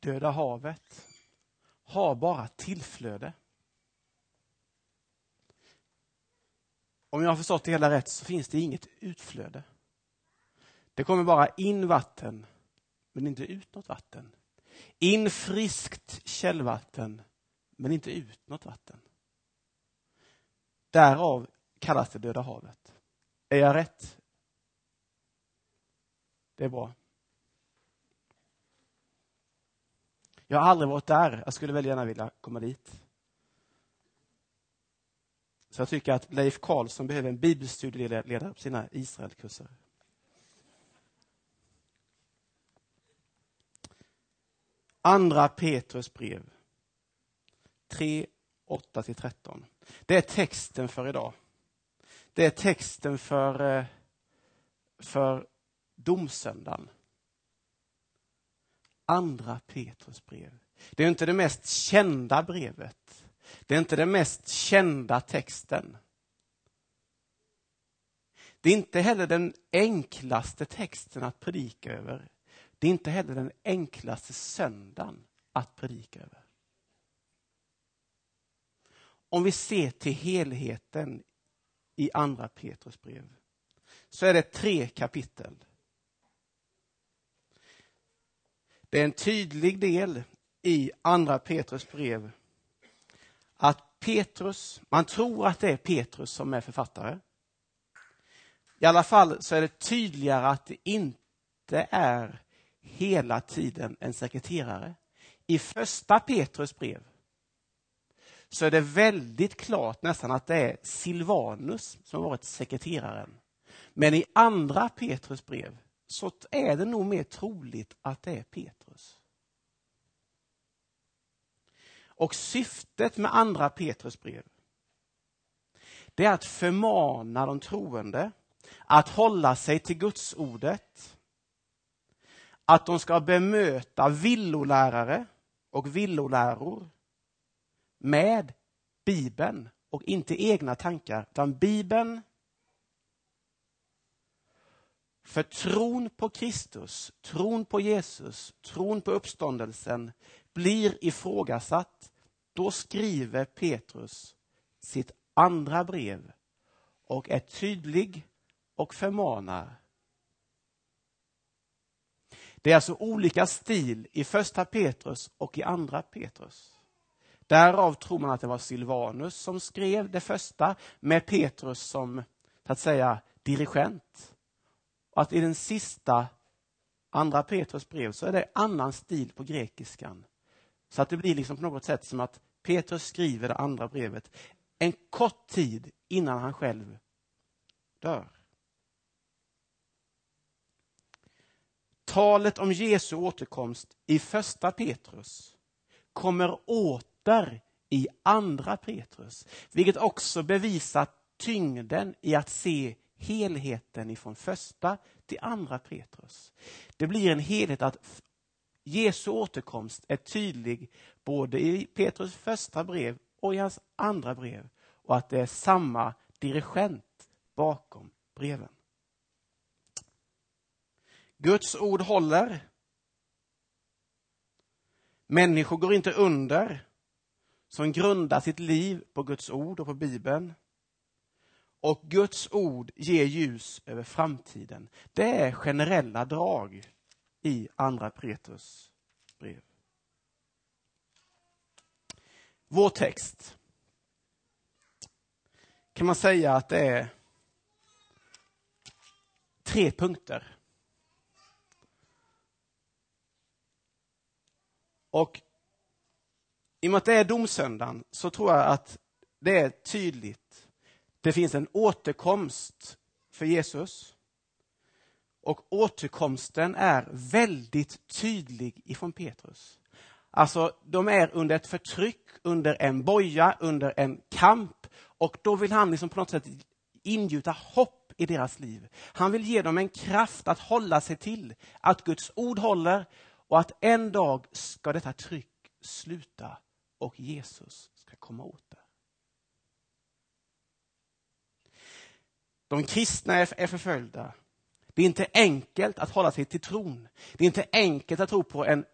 Döda havet har bara tillflöde. Om jag har förstått det hela rätt så finns det inget utflöde. Det kommer bara in vatten, men inte ut något vatten. In friskt källvatten, men inte ut något vatten. Därav kallas det Döda havet. Är jag rätt? Det är bra. Jag har aldrig varit där. Jag skulle väldigt gärna vilja komma dit. Så jag tycker att Leif Karlsson behöver en bibelstudieledare på sina Israelkurser. Andra Petrus brev 3, 8-13. Det är texten för idag. Det är texten för, eh, för domsöndagen. Andra Petrus brev. Det är inte det mest kända brevet. Det är inte den mest kända texten. Det är inte heller den enklaste texten att predika över. Det är inte heller den enklaste söndagen att predika över. Om vi ser till helheten i andra Petrus brev så är det tre kapitel. Det är en tydlig del i andra Petrus brev att Petrus, man tror att det är Petrus som är författare. I alla fall så är det tydligare att det inte är hela tiden en sekreterare. I första Petrus brev så är det väldigt klart nästan att det är Silvanus som har varit sekreteraren. Men i andra Petrus brev så är det nog mer troligt att det är Petrus. Och syftet med andra Petrus brev det är att förmana de troende att hålla sig till Guds ordet. Att de ska bemöta villolärare och villoläror med Bibeln och inte egna tankar, utan Bibeln för tron på Kristus, tron på Jesus, tron på uppståndelsen blir ifrågasatt, då skriver Petrus sitt andra brev och är tydlig och förmanar. Det är alltså olika stil i första Petrus och i andra Petrus. Därav tror man att det var Silvanus som skrev det första med Petrus som, så att säga, dirigent. Att i den sista andra Petrus brev så är det annan stil på grekiskan. Så att det blir liksom på något sätt som att Petrus skriver det andra brevet en kort tid innan han själv dör. Talet om Jesu återkomst i första Petrus kommer åter i andra Petrus, vilket också bevisar tyngden i att se helheten ifrån första till andra Petrus. Det blir en helhet att Jesu återkomst är tydlig både i Petrus första brev och i hans andra brev och att det är samma dirigent bakom breven. Guds ord håller. Människor går inte under som grundar sitt liv på Guds ord och på Bibeln. Och Guds ord ger ljus över framtiden. Det är generella drag i andra Petrus brev. Vår text kan man säga att det är tre punkter. Och i och med att det är domsöndagen så tror jag att det är tydligt. Det finns en återkomst för Jesus. Och återkomsten är väldigt tydlig ifrån Petrus. Alltså, de är under ett förtryck, under en boja, under en kamp. Och då vill han liksom på något sätt ingjuta hopp i deras liv. Han vill ge dem en kraft att hålla sig till, att Guds ord håller och att en dag ska detta tryck sluta och Jesus ska komma åter. De kristna är förföljda. Det är inte enkelt att hålla sig till tron. Det är inte enkelt att tro på en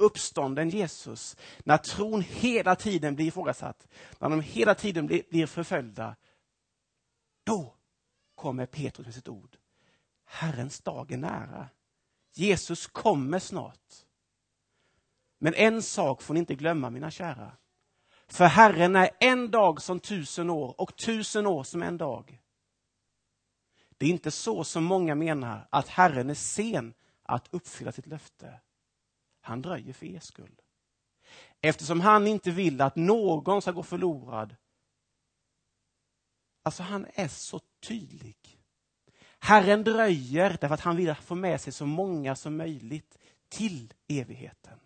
uppstånden Jesus, när tron hela tiden blir ifrågasatt, när de hela tiden blir, förföljda, då kommer Petrus med sitt ord. Herrens dag är nära. Jesus kommer snart. Men en sak får ni inte glömma, mina kära. För Herren är en dag som tusen år och tusen år som en dag. Det är inte så som många menar, att Herren är sen att uppfylla sitt löfte. Han dröjer för er skull. Eftersom han inte vill att någon ska gå förlorad. Alltså han är så tydlig. Herren dröjer därför att han vill få med sig så många som möjligt till evigheten.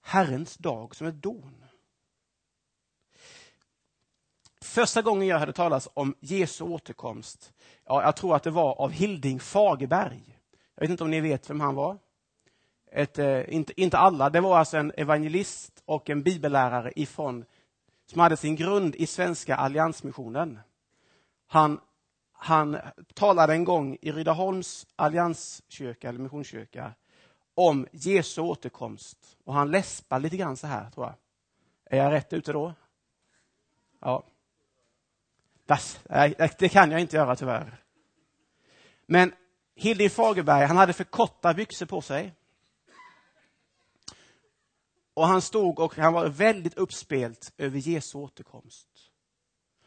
Herrens dag som ett dån. Första gången jag hörde talas om Jesu återkomst, ja, jag tror att det var av Hilding Fagerberg. Jag vet inte om ni vet vem han var? Ett, eh, inte, inte alla, det var alltså en evangelist och en bibellärare ifrån, som hade sin grund i Svenska alliansmissionen. Han, han talade en gång i Rydaholms allianskyrka, eller missionskyrka, om Jesu återkomst. Och han läspar lite grann så här, tror jag. Är jag rätt ute då? Ja. Det kan jag inte göra tyvärr. Men Hilding Fagerberg, han hade för korta byxor på sig. Och han stod och han var väldigt uppspelt över Jesu återkomst.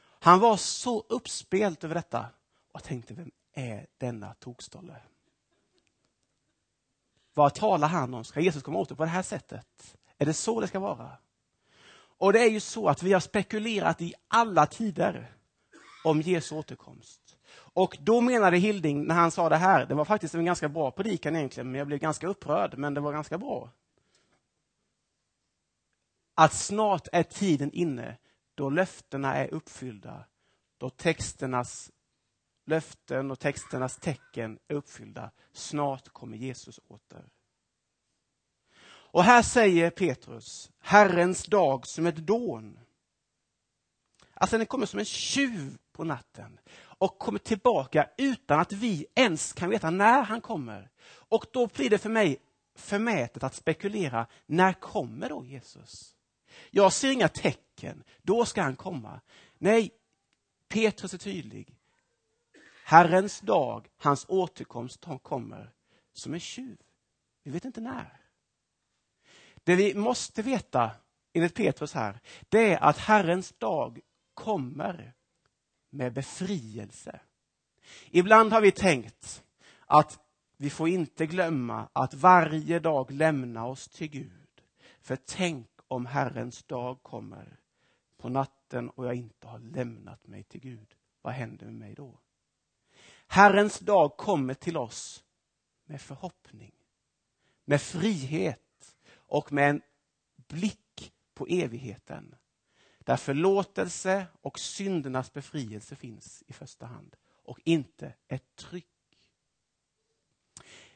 Han var så uppspelt över detta och tänkte, vem är denna tokstolle? Vad talar han om? Ska Jesus komma åter på det här sättet? Är det så det ska vara? Och det är ju så att vi har spekulerat i alla tider om Jesu återkomst. Och då menade Hilding, när han sa det här, det var faktiskt en ganska bra predikan egentligen, men jag blev ganska upprörd, men det var ganska bra. Att snart är tiden inne då löftena är uppfyllda, då texternas löften och texternas tecken är uppfyllda. Snart kommer Jesus åter. Och här säger Petrus, Herrens dag som ett dån. Alltså den kommer som en tjuv på natten och kommer tillbaka utan att vi ens kan veta när han kommer. Och då blir det för mig förmätet att spekulera, när kommer då Jesus? Jag ser inga tecken, då ska han komma. Nej, Petrus är tydlig. Herrens dag, hans återkomst kommer som en tjuv. Vi vet inte när. Det vi måste veta, enligt Petrus här, det är att Herrens dag kommer med befrielse. Ibland har vi tänkt att vi får inte glömma att varje dag lämna oss till Gud. För tänk om Herrens dag kommer på natten och jag inte har lämnat mig till Gud. Vad händer med mig då? Herrens dag kommer till oss med förhoppning, med frihet och med en blick på evigheten. Där förlåtelse och syndernas befrielse finns i första hand och inte ett tryck.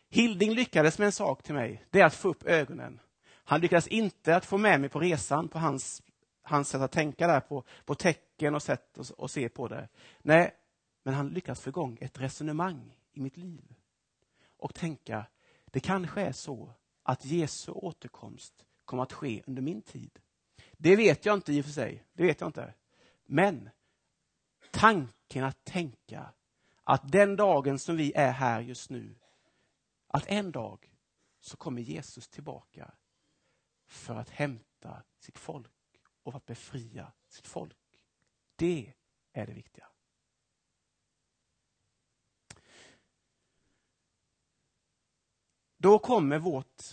Hilding lyckades med en sak till mig, det är att få upp ögonen. Han lyckades inte att få med mig på resan, på hans, hans sätt att tänka där, på, på tecken och sätt att och se på det. Nej, men han lyckades få igång ett resonemang i mitt liv. Och tänka, det kanske är så att Jesu återkomst kommer att ske under min tid. Det vet jag inte i och för sig, det vet jag inte. Men tanken att tänka att den dagen som vi är här just nu, att en dag så kommer Jesus tillbaka för att hämta sitt folk och för att befria sitt folk. Det är det viktiga. Då kommer vårt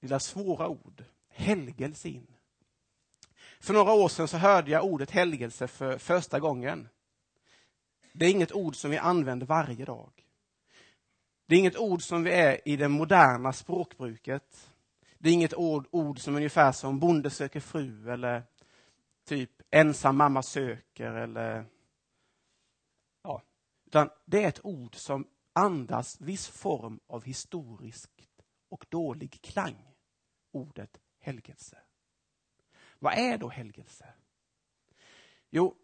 lilla svåra ord, helgelse, in. För några år sedan så hörde jag ordet helgelse för första gången. Det är inget ord som vi använder varje dag. Det är inget ord som vi är i det moderna språkbruket. Det är inget ord, ord som ungefär som bonde söker fru eller typ ensam mamma söker eller ja, utan det är ett ord som andas viss form av historiskt och dålig klang. Ordet helgelse. Vad är då helgelse? Jo,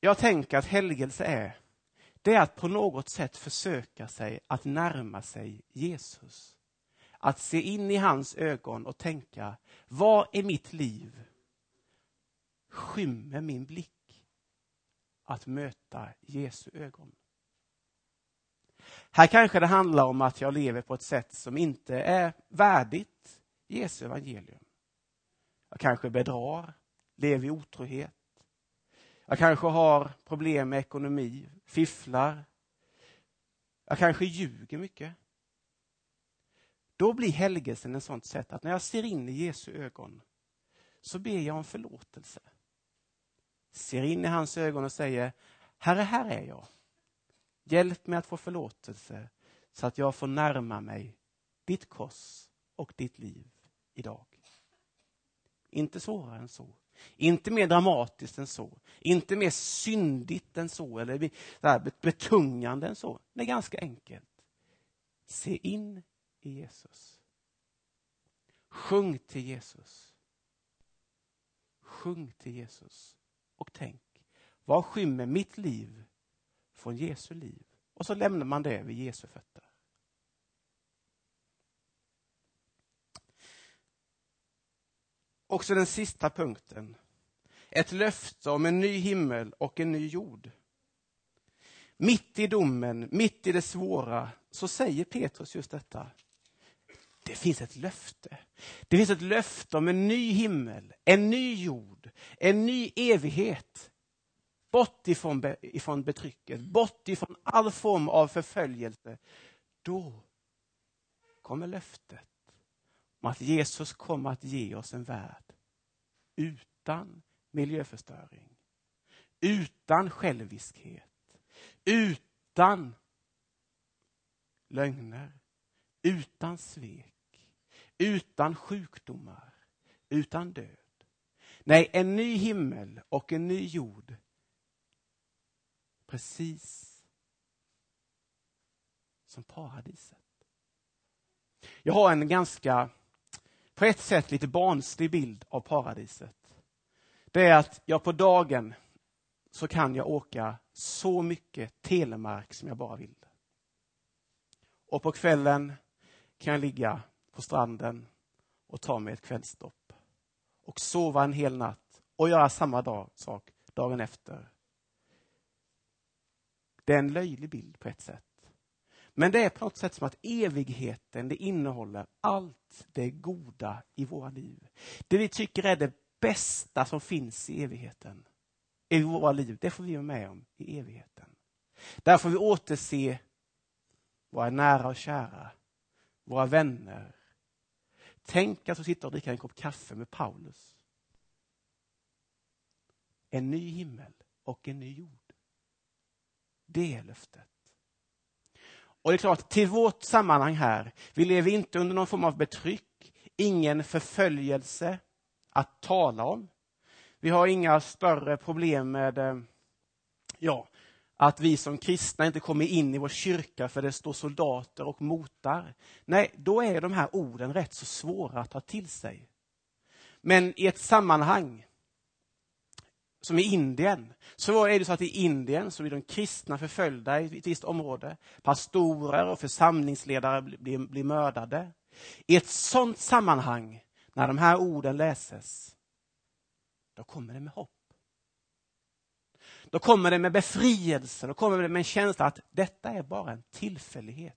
jag tänker att helgelse är det är att på något sätt försöka sig att närma sig Jesus. Att se in i hans ögon och tänka, vad är mitt liv skymmer min blick att möta Jesu ögon? Här kanske det handlar om att jag lever på ett sätt som inte är värdigt Jesu evangelium. Jag kanske bedrar, lever i otrohet. Jag kanske har problem med ekonomi, fifflar. Jag kanske ljuger mycket. Då blir helgelsen ett sånt sätt att när jag ser in i Jesu ögon så ber jag om förlåtelse. Ser in i hans ögon och säger, Herre, här är jag. Hjälp mig att få förlåtelse så att jag får närma mig ditt kors och ditt liv idag. Inte svårare än så. Inte mer dramatiskt än så. Inte mer syndigt än så eller betungande än så. Det är ganska enkelt. Se in i Jesus. Sjung till Jesus. Sjung till Jesus. Och tänk, vad skymmer mitt liv från Jesu liv? Och så lämnar man det vid Jesu fötter. Också den sista punkten. Ett löfte om en ny himmel och en ny jord. Mitt i domen, mitt i det svåra, så säger Petrus just detta. Det finns ett löfte. Det finns ett löfte om en ny himmel, en ny jord, en ny evighet. Bort ifrån, ifrån betrycket, bort ifrån all form av förföljelse. Då kommer löftet om att Jesus kommer att ge oss en värld utan miljöförstöring, utan själviskhet, utan lögner, utan svek, utan sjukdomar, utan död. Nej, en ny himmel och en ny jord. Precis som paradiset. Jag har en ganska på ett sätt lite barnslig bild av paradiset. Det är att jag på dagen så kan jag åka så mycket telemark som jag bara vill. Och på kvällen kan jag ligga på stranden och ta mig ett kvällstopp. Och sova en hel natt och göra samma dag, sak dagen efter. Det är en löjlig bild på ett sätt. Men det är på något sätt som att evigheten, det innehåller allt det goda i våra liv. Det vi tycker är det bästa som finns i evigheten, i våra liv, det får vi vara med om i evigheten. Där får vi återse våra nära och kära, våra vänner. Tänk att få sitta och dricka en kopp kaffe med Paulus. En ny himmel och en ny jord. Det är löftet. Och det är klart, till vårt sammanhang här, vi lever inte under någon form av betryck, ingen förföljelse att tala om. Vi har inga större problem med eh, ja, att vi som kristna inte kommer in i vår kyrka för det står soldater och motar. Nej, då är de här orden rätt så svåra att ta till sig. Men i ett sammanhang som i Indien, så är det så att i Indien så blir de kristna förföljda i ett visst område. Pastorer och församlingsledare blir, blir mördade. I ett sådant sammanhang, när de här orden läses, då kommer det med hopp. Då kommer det med befrielse, då kommer det med en känsla att detta är bara en tillfällighet.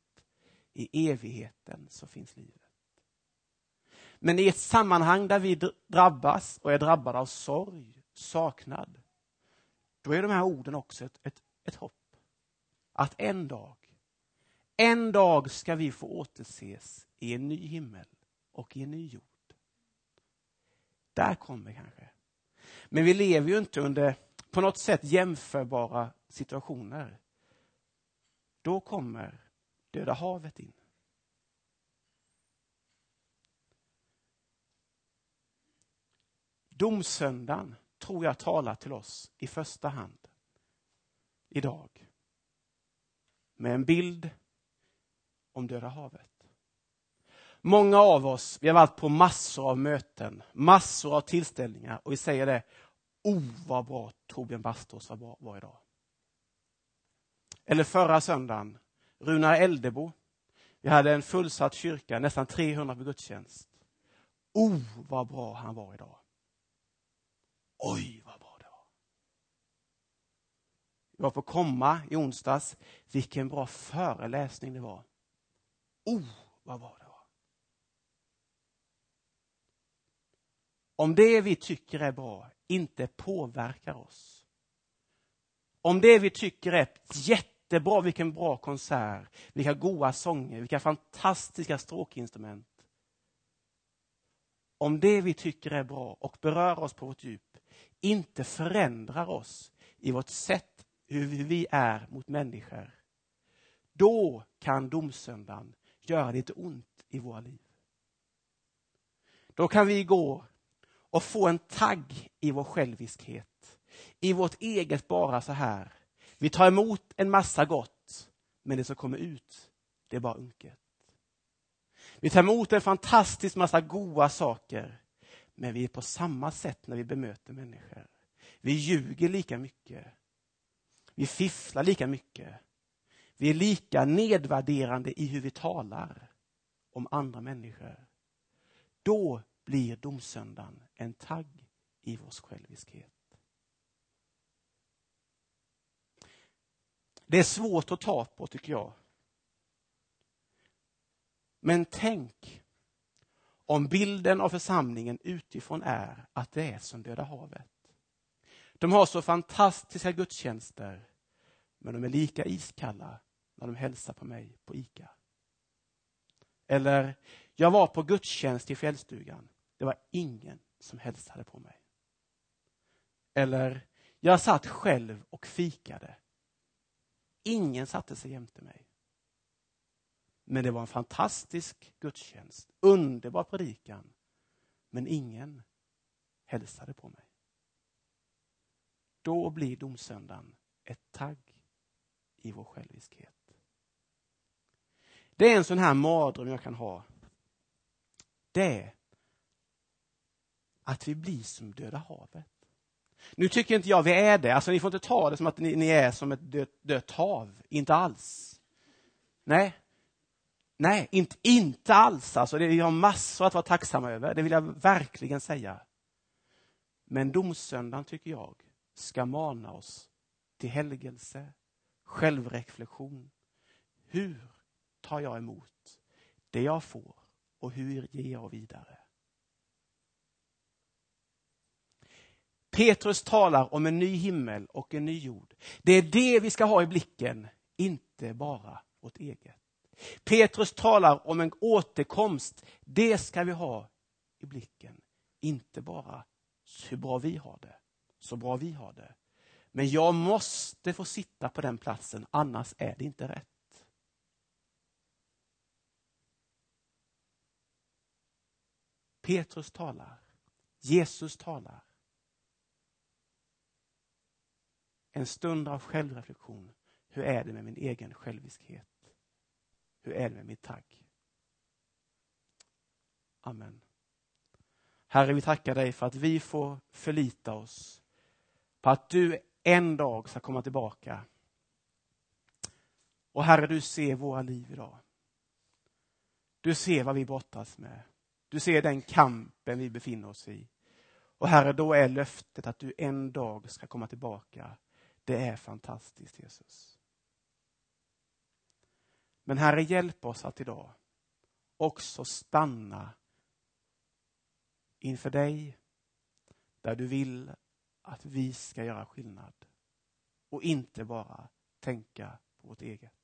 I evigheten så finns livet. Men i ett sammanhang där vi drabbas och är drabbade av sorg, saknad, då är de här orden också ett, ett, ett hopp. Att en dag, en dag ska vi få återses i en ny himmel och i en ny jord. Där kommer kanske. Men vi lever ju inte under på något sätt jämförbara situationer. Då kommer Döda havet in. Domsöndagen tror jag talar till oss i första hand idag. Med en bild om Döda havet. Många av oss, vi har varit på massor av möten, massor av tillställningar och vi säger det, oh vad bra Torbjörn Bastås var, var idag. Eller förra söndagen, Runar Eldebo. Vi hade en fullsatt kyrka, nästan 300 på gudstjänst. Oh, vad bra han var idag. Oj, vad bra det var. Jag var på Komma i onsdags. Vilken bra föreläsning det var. Oh, vad bra det var. Om det vi tycker är bra inte påverkar oss. Om det vi tycker är jättebra, vilken bra konsert, vilka goda sånger, vilka fantastiska stråkinstrument. Om det vi tycker är bra och berör oss på vårt djup inte förändrar oss i vårt sätt hur vi är mot människor, då kan domsöndagen göra lite ont i våra liv. Då kan vi gå och få en tagg i vår själviskhet, i vårt eget bara så här. Vi tar emot en massa gott, men det som kommer ut, det är bara unket. Vi tar emot en fantastisk massa goda saker, men vi är på samma sätt när vi bemöter människor. Vi ljuger lika mycket. Vi fifflar lika mycket. Vi är lika nedvärderande i hur vi talar om andra människor. Då blir domsöndagen en tagg i vår själviskhet. Det är svårt att ta på, tycker jag. Men tänk om bilden av församlingen utifrån är att det är som Döda havet. De har så fantastiska gudstjänster, men de är lika iskalla när de hälsar på mig på ICA. Eller, jag var på gudstjänst i fjällstugan. Det var ingen som hälsade på mig. Eller, jag satt själv och fikade. Ingen satte sig jämte mig. Men det var en fantastisk gudstjänst, underbar predikan. Men ingen hälsade på mig. Då blir domsöndagen ett tagg i vår själviskhet. Det är en sån här mardröm jag kan ha. Det är att vi blir som Döda havet. Nu tycker inte jag vi är det, alltså ni får inte ta det som att ni, ni är som ett dött, dött hav, inte alls. Nej, nej, inte, inte alls. Alltså, det, vi har massor att vara tacksamma över, det vill jag verkligen säga. Men domsöndagen tycker jag ska mana oss till helgelse, självreflektion. Hur tar jag emot det jag får och hur ger jag vidare? Petrus talar om en ny himmel och en ny jord. Det är det vi ska ha i blicken, inte bara vårt eget. Petrus talar om en återkomst. Det ska vi ha i blicken, inte bara hur bra vi har det, så bra vi har det. Men jag måste få sitta på den platsen, annars är det inte rätt. Petrus talar, Jesus talar. En stund av självreflektion. Hur är det med min egen själviskhet? Hur är det med mitt tack? Amen. Herre, vi tackar dig för att vi får förlita oss på att du en dag ska komma tillbaka. Och Herre, du ser våra liv idag. Du ser vad vi brottas med. Du ser den kampen vi befinner oss i. Och Herre, då är löftet att du en dag ska komma tillbaka det är fantastiskt Jesus. Men Herre, hjälp oss att idag också stanna inför dig där du vill att vi ska göra skillnad och inte bara tänka på vårt eget.